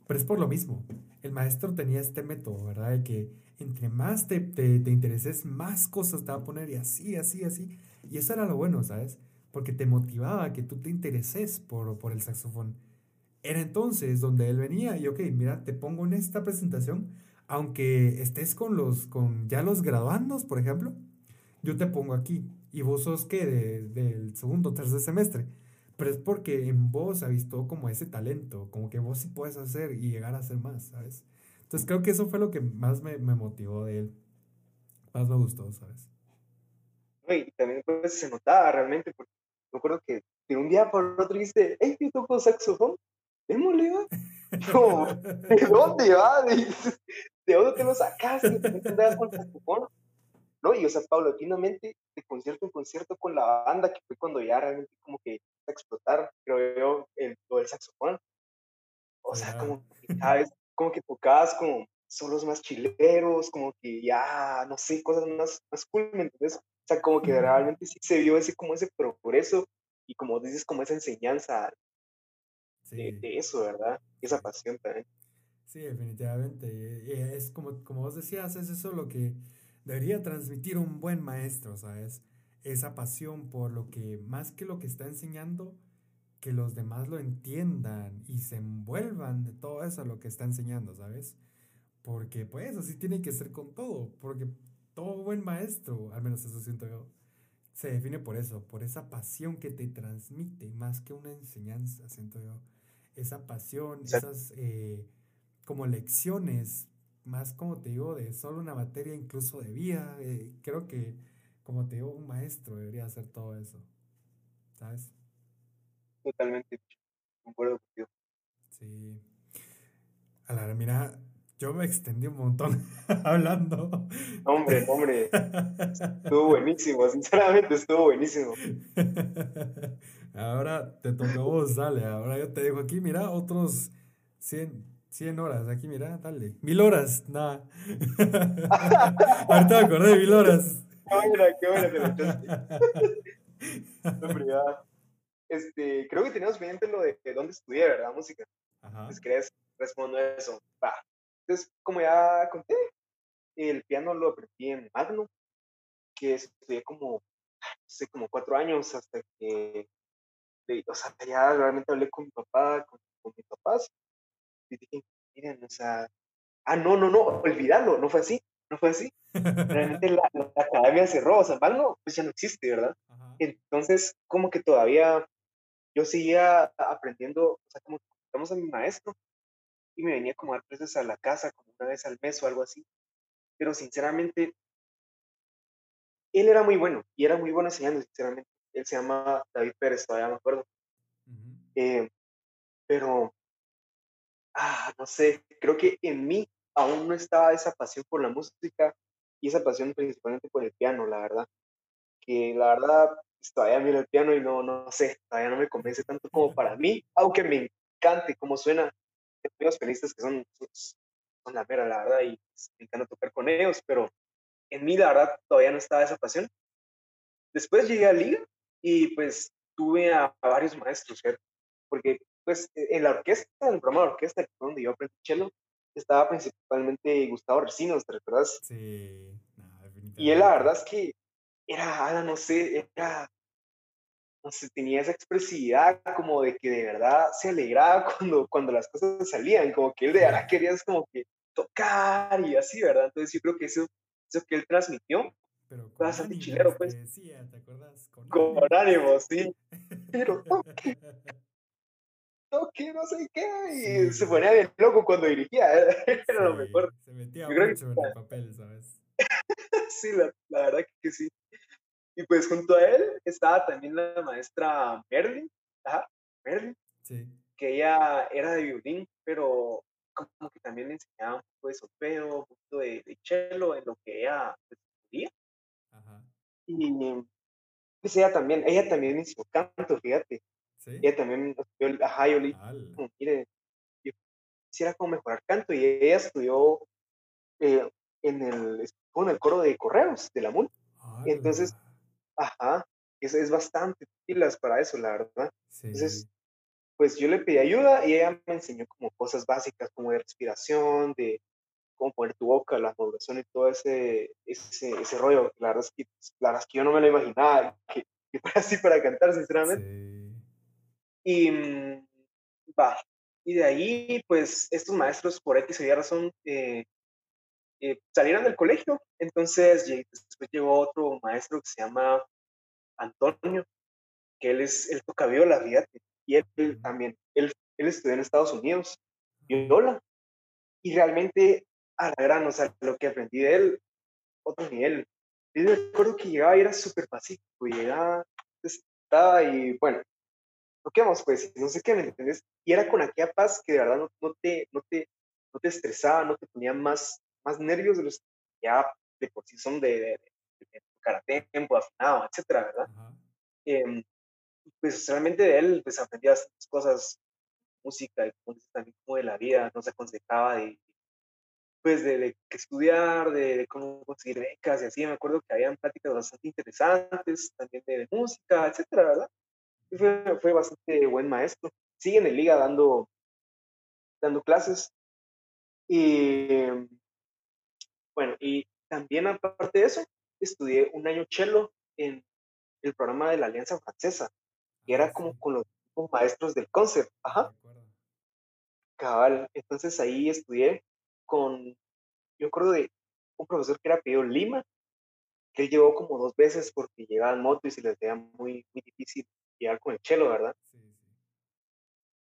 pero es por lo mismo. El maestro tenía este método, ¿verdad? De que entre más te, te, te, intereses, más cosas te va a poner, y así, así, así. Y eso era lo bueno, ¿sabes? Porque te motivaba que tú te intereses por, por el saxofón. Era entonces donde él venía y, ok, mira, te pongo en esta presentación, aunque estés con los, con ya los graduandos, por ejemplo, yo te pongo aquí y vos sos que del segundo, tercer semestre. pero es porque en vos ha visto como ese talento, como que vos sí puedes hacer y llegar a hacer más, ¿sabes? Entonces creo que eso fue lo que más me, me motivó de él, más me gustó, ¿sabes? Y también pues, se notaba realmente, porque me acuerdo que de un día por otro dice, hey, yo toco saxofón, démosle, va. ¿de dónde va? ¿De dónde te lo sacaste? ¿De dónde con saxofón? ¿No? Y o sea, paulatinamente, de concierto en concierto con la banda, que fue cuando ya realmente como que a explotar, creo yo, el, lo del saxofón. O sea, como que cada vez, como que tocabas como solos más chileros, como que ya, no sé, cosas más, más cool, ¿me entiendes? O sea, como que realmente sí se vio ese, como ese progreso y como dices, como esa enseñanza de, de, eso, ¿verdad? Esa pasión también. Sí, definitivamente. Es como, como vos decías, es eso lo que debería transmitir un buen maestro, ¿sabes? Esa pasión por lo que, más que lo que está enseñando, que los demás lo entiendan y se envuelvan de todo eso lo que está enseñando, ¿sabes? Porque pues así tiene que ser con todo, porque todo buen maestro, al menos eso siento yo, se define por eso, por esa pasión que te transmite, más que una enseñanza, siento yo. Esa pasión, esas eh, como lecciones más como te digo, de solo una materia, incluso de vida. Eh, creo que, como te digo, un maestro debería hacer todo eso. ¿Sabes? Totalmente. Concuerdo contigo. Sí. A la mira, yo me extendí un montón hablando. Hombre, hombre. Estuvo buenísimo, sinceramente estuvo buenísimo. Ahora te tocó vos, dale. Ahora yo te digo aquí, mira, otros 100 100 horas, aquí mira, dale. Mil horas, nada. Ahorita me acordé de mil horas. Qué buena, qué buena que lo ya. Este, creo que teníamos pendiente lo de, dónde estudié, ¿verdad? Música. Ajá. Entonces, ¿querés responder eso? Va. Entonces, como ya conté, el piano lo aprendí en Magno, que estudié como, no sé, como cuatro años hasta que, o sea, ya realmente hablé con mi papá, con, con mis papás, y dije, miren, o sea, ah, no, no, no, olvidarlo, no fue así, no fue así. Realmente la, academia cerró, o sea, pues ya no existe, ¿verdad? Entonces, como que todavía yo seguía aprendiendo, o sea, como estamos a mi maestro, y me venía como a dar clases a la casa, como una vez al mes o algo así. Pero sinceramente, él era muy bueno, y era muy bueno enseñando, sinceramente. Él se llama David Pérez, todavía me acuerdo. eh, pero ah, no sé, creo que en mí aún no estaba esa pasión por la música y esa pasión principalmente por el piano, la verdad. Que la verdad, pues, todavía miro el piano y no, no sé, todavía no me convence tanto como para mí, aunque me encante cómo suena. Tengo pianistas que son, son la mera, la verdad, y pues, me encanta tocar con ellos, pero en mí, la verdad, todavía no estaba esa pasión. Después llegué a Liga y pues tuve a, a varios maestros, ¿cierto? Porque pues e, en la orquesta, en el programa de orquesta, donde yo aprendí cello, estaba principalmente Gustavo Recinos, ¿te recuerdas? Sí, Y él la verdad es que era, no sé, era, no sé, tenía esa expresividad como de que de verdad se alegraba cuando, cuando las cosas salían, como que él de verdad quería como que tocar y así, ¿verdad? Entonces yo creo que eso, eso que él transmitió pero con bastante chilero, pues. Decía, ¿te acuerdas? Con, con ánimo, sí. Pero toque, que no sé qué, y se ponía bien loco cuando dirigía, era lo mejor. Se metía mucho en el papel, ¿sabes? sí, la, la, verdad que sí. Y pues junto a él estaba también la maestra Merlin, ajá, Merlin, sí. que ella era de violín, pero como que también le enseñaba un poco de solfeo, un poco de, de cello en lo que ella estudiaba. Pues, ajá. Y pues ella también, ella también hizo canto, fíjate. Ella también estudió, ajá, yo le dije, mire, yo quisiera como mejorar canto y ella estudió eh, en, el, en el coro de correos de la MUN. Entonces, ajá, es, es bastante pilas para eso, la verdad. Entonces, pues yo le pedí ayuda y ella me enseñó como cosas básicas como de respiración, de cómo poner tu boca, la modulación y todo ese, ese, ese rollo. La verdad, es que, la verdad es que yo no me lo imaginaba que, que fuera así para cantar, sinceramente. Y mm, va. Y de ahí, pues, estos maestros, por X y razón, eh, eh, salieron del colegio. Entonces, después llegó otro maestro que se llama Antonio. que él es, él toca viola, fíjate, y él, también, él, él estudió en Estados Unidos, viola, y realmente a la gran, o sea, lo que aprendí de él, otro nivel. Yo me acuerdo que llegaba y era súper pacífico, llegaba, estaba y bueno, toquemos pues, no sé qué, ¿me entiendes? Y era con aquella paz que de verdad no, no, te, no, te, no te estresaba, no te ponía más, más nervios de los que ya de por sí son de, de, de, de tiempo, afinado, etcétera, ¿verdad? Eh, pues realmente de él pues aprendí bastantes cosas, música y también como de la vida, nos aconsejaba de, pues de, de estudiar, de, cómo conseguir becas y así, me acuerdo que habían pláticas bastante interesantes, también de, música, etcétera, ¿verdad? Fue, fue bastante buen maestro. Sigue en el liga dando, dando clases. Y bueno, y también aparte de eso, estudié un año cello en el programa de la Alianza Francesa que era como con los maestros del concert. Ajá. Cabal. Entonces ahí estudié con, yo creo de un profesor que era Pedro Lima, que él llegó como dos veces porque llegaba en moto y se les veía muy, muy difícil llegar con el chelo, ¿verdad? Sí.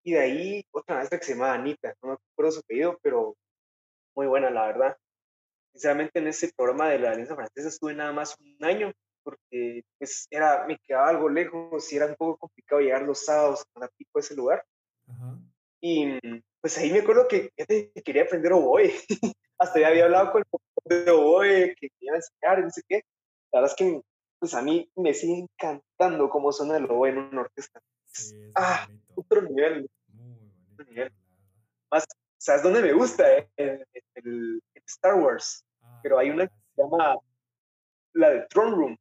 Y de ahí otra maestra que se llamaba Anita, no me acuerdo su apellido, pero muy buena, la verdad. Sinceramente en ese programa de la Alianza Francesa estuve nada más un año porque pues era, me quedaba algo lejos y era un poco complicado llegar los sábados a tipo a ese lugar. Y pues ahí me acuerdo que quería aprender oboe. Hasta ya había hablado con el de oboe que quería enseñar no sé qué. La verdad es que pues a mí me sigue encantando cómo suena el oboe en una orquesta. ah, otro nivel. Otro nivel. Más, ¿sabes dónde me gusta? Eh? En, el, Star Wars. Ah, Pero hay una que se llama la de Throne Room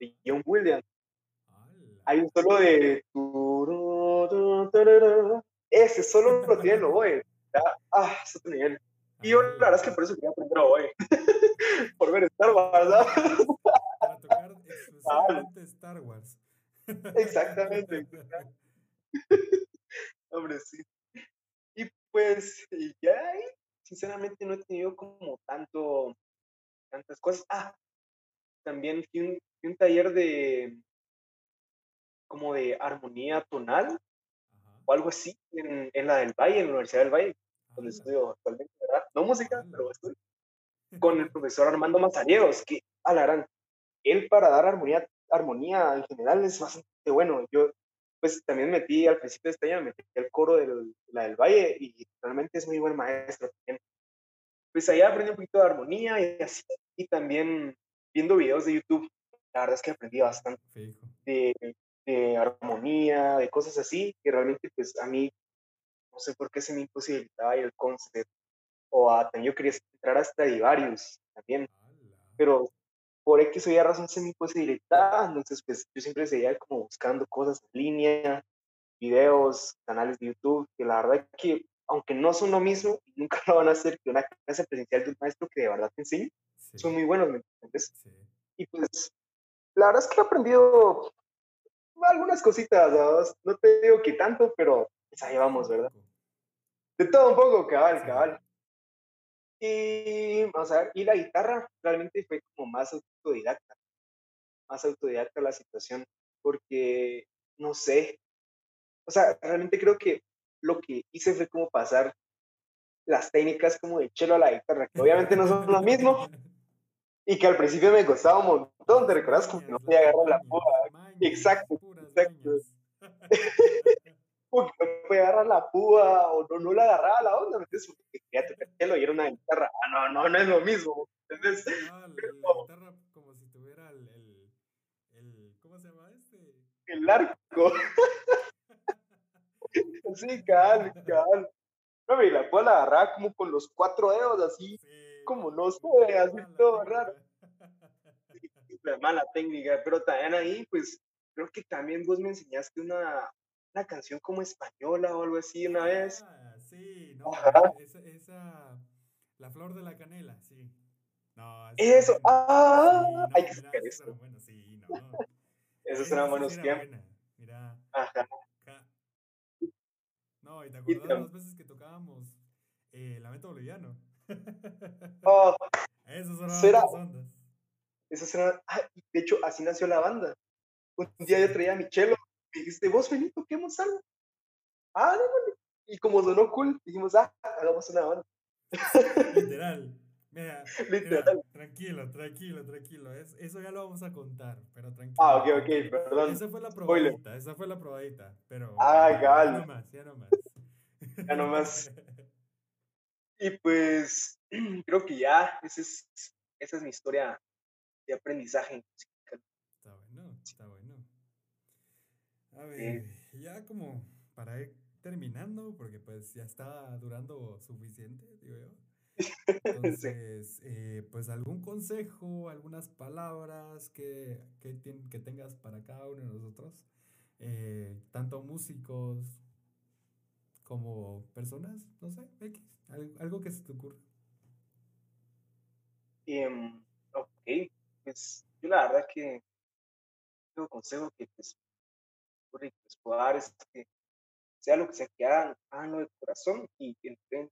de John Williams. Hay un solo de... Ese solo lo tiene el oboe. Ah, es otro nivel. Y yo la verdad es que por eso quería aprender oboe. por ver Star Wars, exclusivamente Star Wars. Exactamente. Hombre, sí. Y pues ya ahí, sinceramente no he tenido como tanto, tantas cosas. Ah, también fui un, un taller de como de armonía tonal o algo así en, en, la del Valle, en la Universidad del Valle, donde estudio actualmente, ¿verdad? No música, pero estoy con el profesor Armando Mazariegos, que alarán, él para dar armonía, armonía en general es bastante bueno. Yo pues también metí al principio de este año, metí el coro de la del Valle y realmente es muy buen maestro. Pues allá aprendí un poquito de armonía y así, y también viendo videos de YouTube la verdad es que aprendí bastante de, de, armonía, de cosas así, que realmente pues a mí, no sé por qué se me imposibilitaba el concepto, o a, también yo quería entrar hasta varios también, pero por X o Y razón se me imposibilitaba, entonces pues yo siempre seguía como buscando cosas en línea, videos, canales de YouTube, que la verdad que aunque no son lo mismo, nunca lo van a hacer que una clase presencial de un maestro que de verdad te enseñe, son muy buenos, ¿me entiendes? Y pues la verdad es que he aprendido algunas cositas, ¿no? te digo que tanto, pero pues ahí vamos, ¿verdad? De todo un poco, cabal, cabal. Y vamos a ver, y la guitarra realmente fue como más autodidacta, más autodidacta la situación, porque no sé, o sea, realmente creo que lo que hice fue como pasar las técnicas como de chelo a la guitarra, que obviamente no son lo mismo, y que al principio me costaba un montón, ¿te recuerdas? Como que no podía agarrar la púa. Exacto, exacto. Como que no podía agarrar la púa o no, no la agarraba la onda, entonces quería tocar y era una guitarra. Ah, no, no, no es lo mismo. Entonces, no, la, guitarra como si tuviera el, el, el, ¿cómo se llama este? El arco. sí, cal, cal. No, y la púa la agarraba como con los cuatro dedos, así. Sí como no sé, así todo raro. La mala técnica, pero también ahí, pues, creo que también vos me enseñaste una, una canción como española o algo así una vez. Ah, sí, no, esa, esa, La Flor de la Canela, sí. No, eso, ah, hay que sacar eso. Bueno, sí, no. Esos eran buenos tiempos. Mira. Ajá. No, y te acuerdas las veces que tocábamos eh, Lamento Boliviano. Oh, Esas son las ondas. Esas eran, ah, de hecho, así nació la banda. Un día yo traía a mi chelo dijiste, vos, Benito, ¿qué hemos algo? Ah, no. Y como sonó cool, dijimos, ah, hagamos una banda. Literal. Mira, Literal. tranquilo, tranquilo, tranquilo. eso ya lo vamos a contar, pero tranquilo. Ah, ok, ok, perdón. Esa fue la probadita, esa fue la probadita, pero... Ah, ya, ya no más, ya no más. Ya no más. Y pues, creo que ya, esa es, esa es mi historia de aprendizaje Está bueno, está bueno. A ver, ya como para ir terminando, porque pues ya está durando suficiente, digo yo. Entonces, eh, pues algún consejo, algunas palabras que, que, que, tengas para cada uno de nosotros, eh, tanto músicos como personas, no sé, X, algo, que se te ocurra. Um, ok, pues yo la verdad que tengo consejo que pues, pues puedo dar es que sea lo que sea que hagan, háganlo de corazón y entren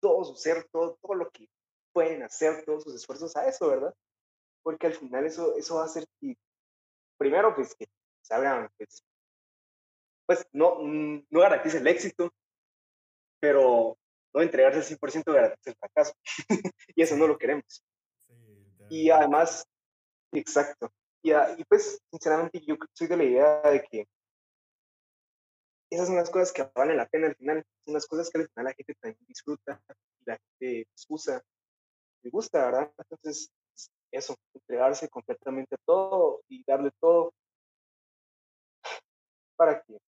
todo su ser, todo, todo lo que pueden hacer, todos sus esfuerzos a eso, ¿verdad? Porque al final eso, eso va a hacer que, primero, pues que sabrán, pues, pues no, no garantiza el éxito, pero no entregarse al 100% garantiza el fracaso. y eso no lo queremos. y además, exacto. Y, y pues, sinceramente, yo soy de la idea de que esas son las cosas que valen la pena al final, son las cosas que al final la gente también disfruta, la gente usa, le gusta, ¿verdad? Entonces, eso, entregarse completamente a todo y darle todo para que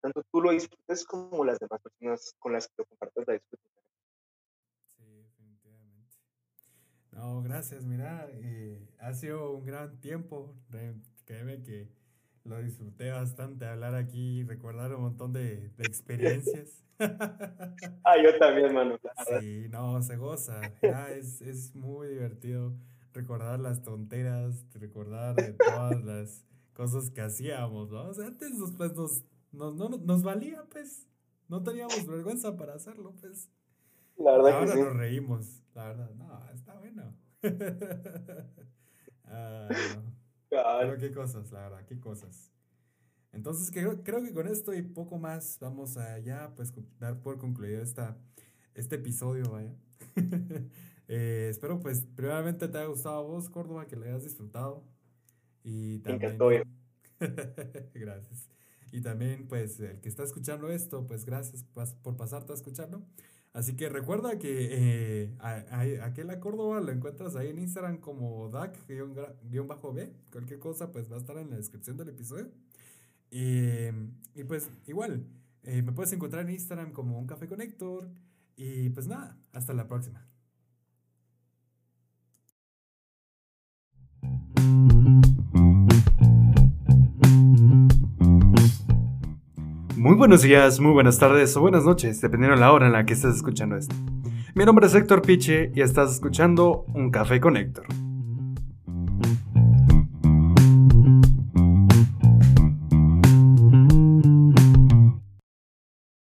tanto tú lo disfrutes como las demás personas con las que lo compartas la disfruten. Sí, definitivamente. No, gracias, mira, eh, ha sido un gran tiempo, créeme que lo disfruté bastante hablar aquí recordar un montón de, de experiencias. ah, yo también, mano. Sí, no, se goza. es, es muy divertido recordar las tonteras, recordar todas las cosas que hacíamos, ¿no? O sea, antes pues, nos, nos, no, nos valía, pues. No teníamos vergüenza para hacerlo, pues. La verdad Ahora que sí. nos reímos. La verdad, no, está bueno. ah. Pero qué cosas, la verdad, qué cosas. Entonces creo, creo que con esto y poco más vamos a ya pues dar por concluido esta, este episodio, vaya. eh, espero pues primeramente te haya gustado a vos, Córdoba, que le hayas disfrutado. Y también... gracias. Y también pues el que está escuchando esto, pues gracias por pasarte a escucharlo. Así que recuerda que eh, aquel a Córdoba lo encuentras ahí en Instagram como DAC-B. Cualquier cosa pues va a estar en la descripción del episodio. Y, y pues igual, eh, me puedes encontrar en Instagram como un café conector. Y pues nada, hasta la próxima. Muy buenos días, muy buenas tardes o buenas noches, dependiendo de la hora en la que estés escuchando esto. Mi nombre es Héctor Piche y estás escuchando Un Café con Héctor.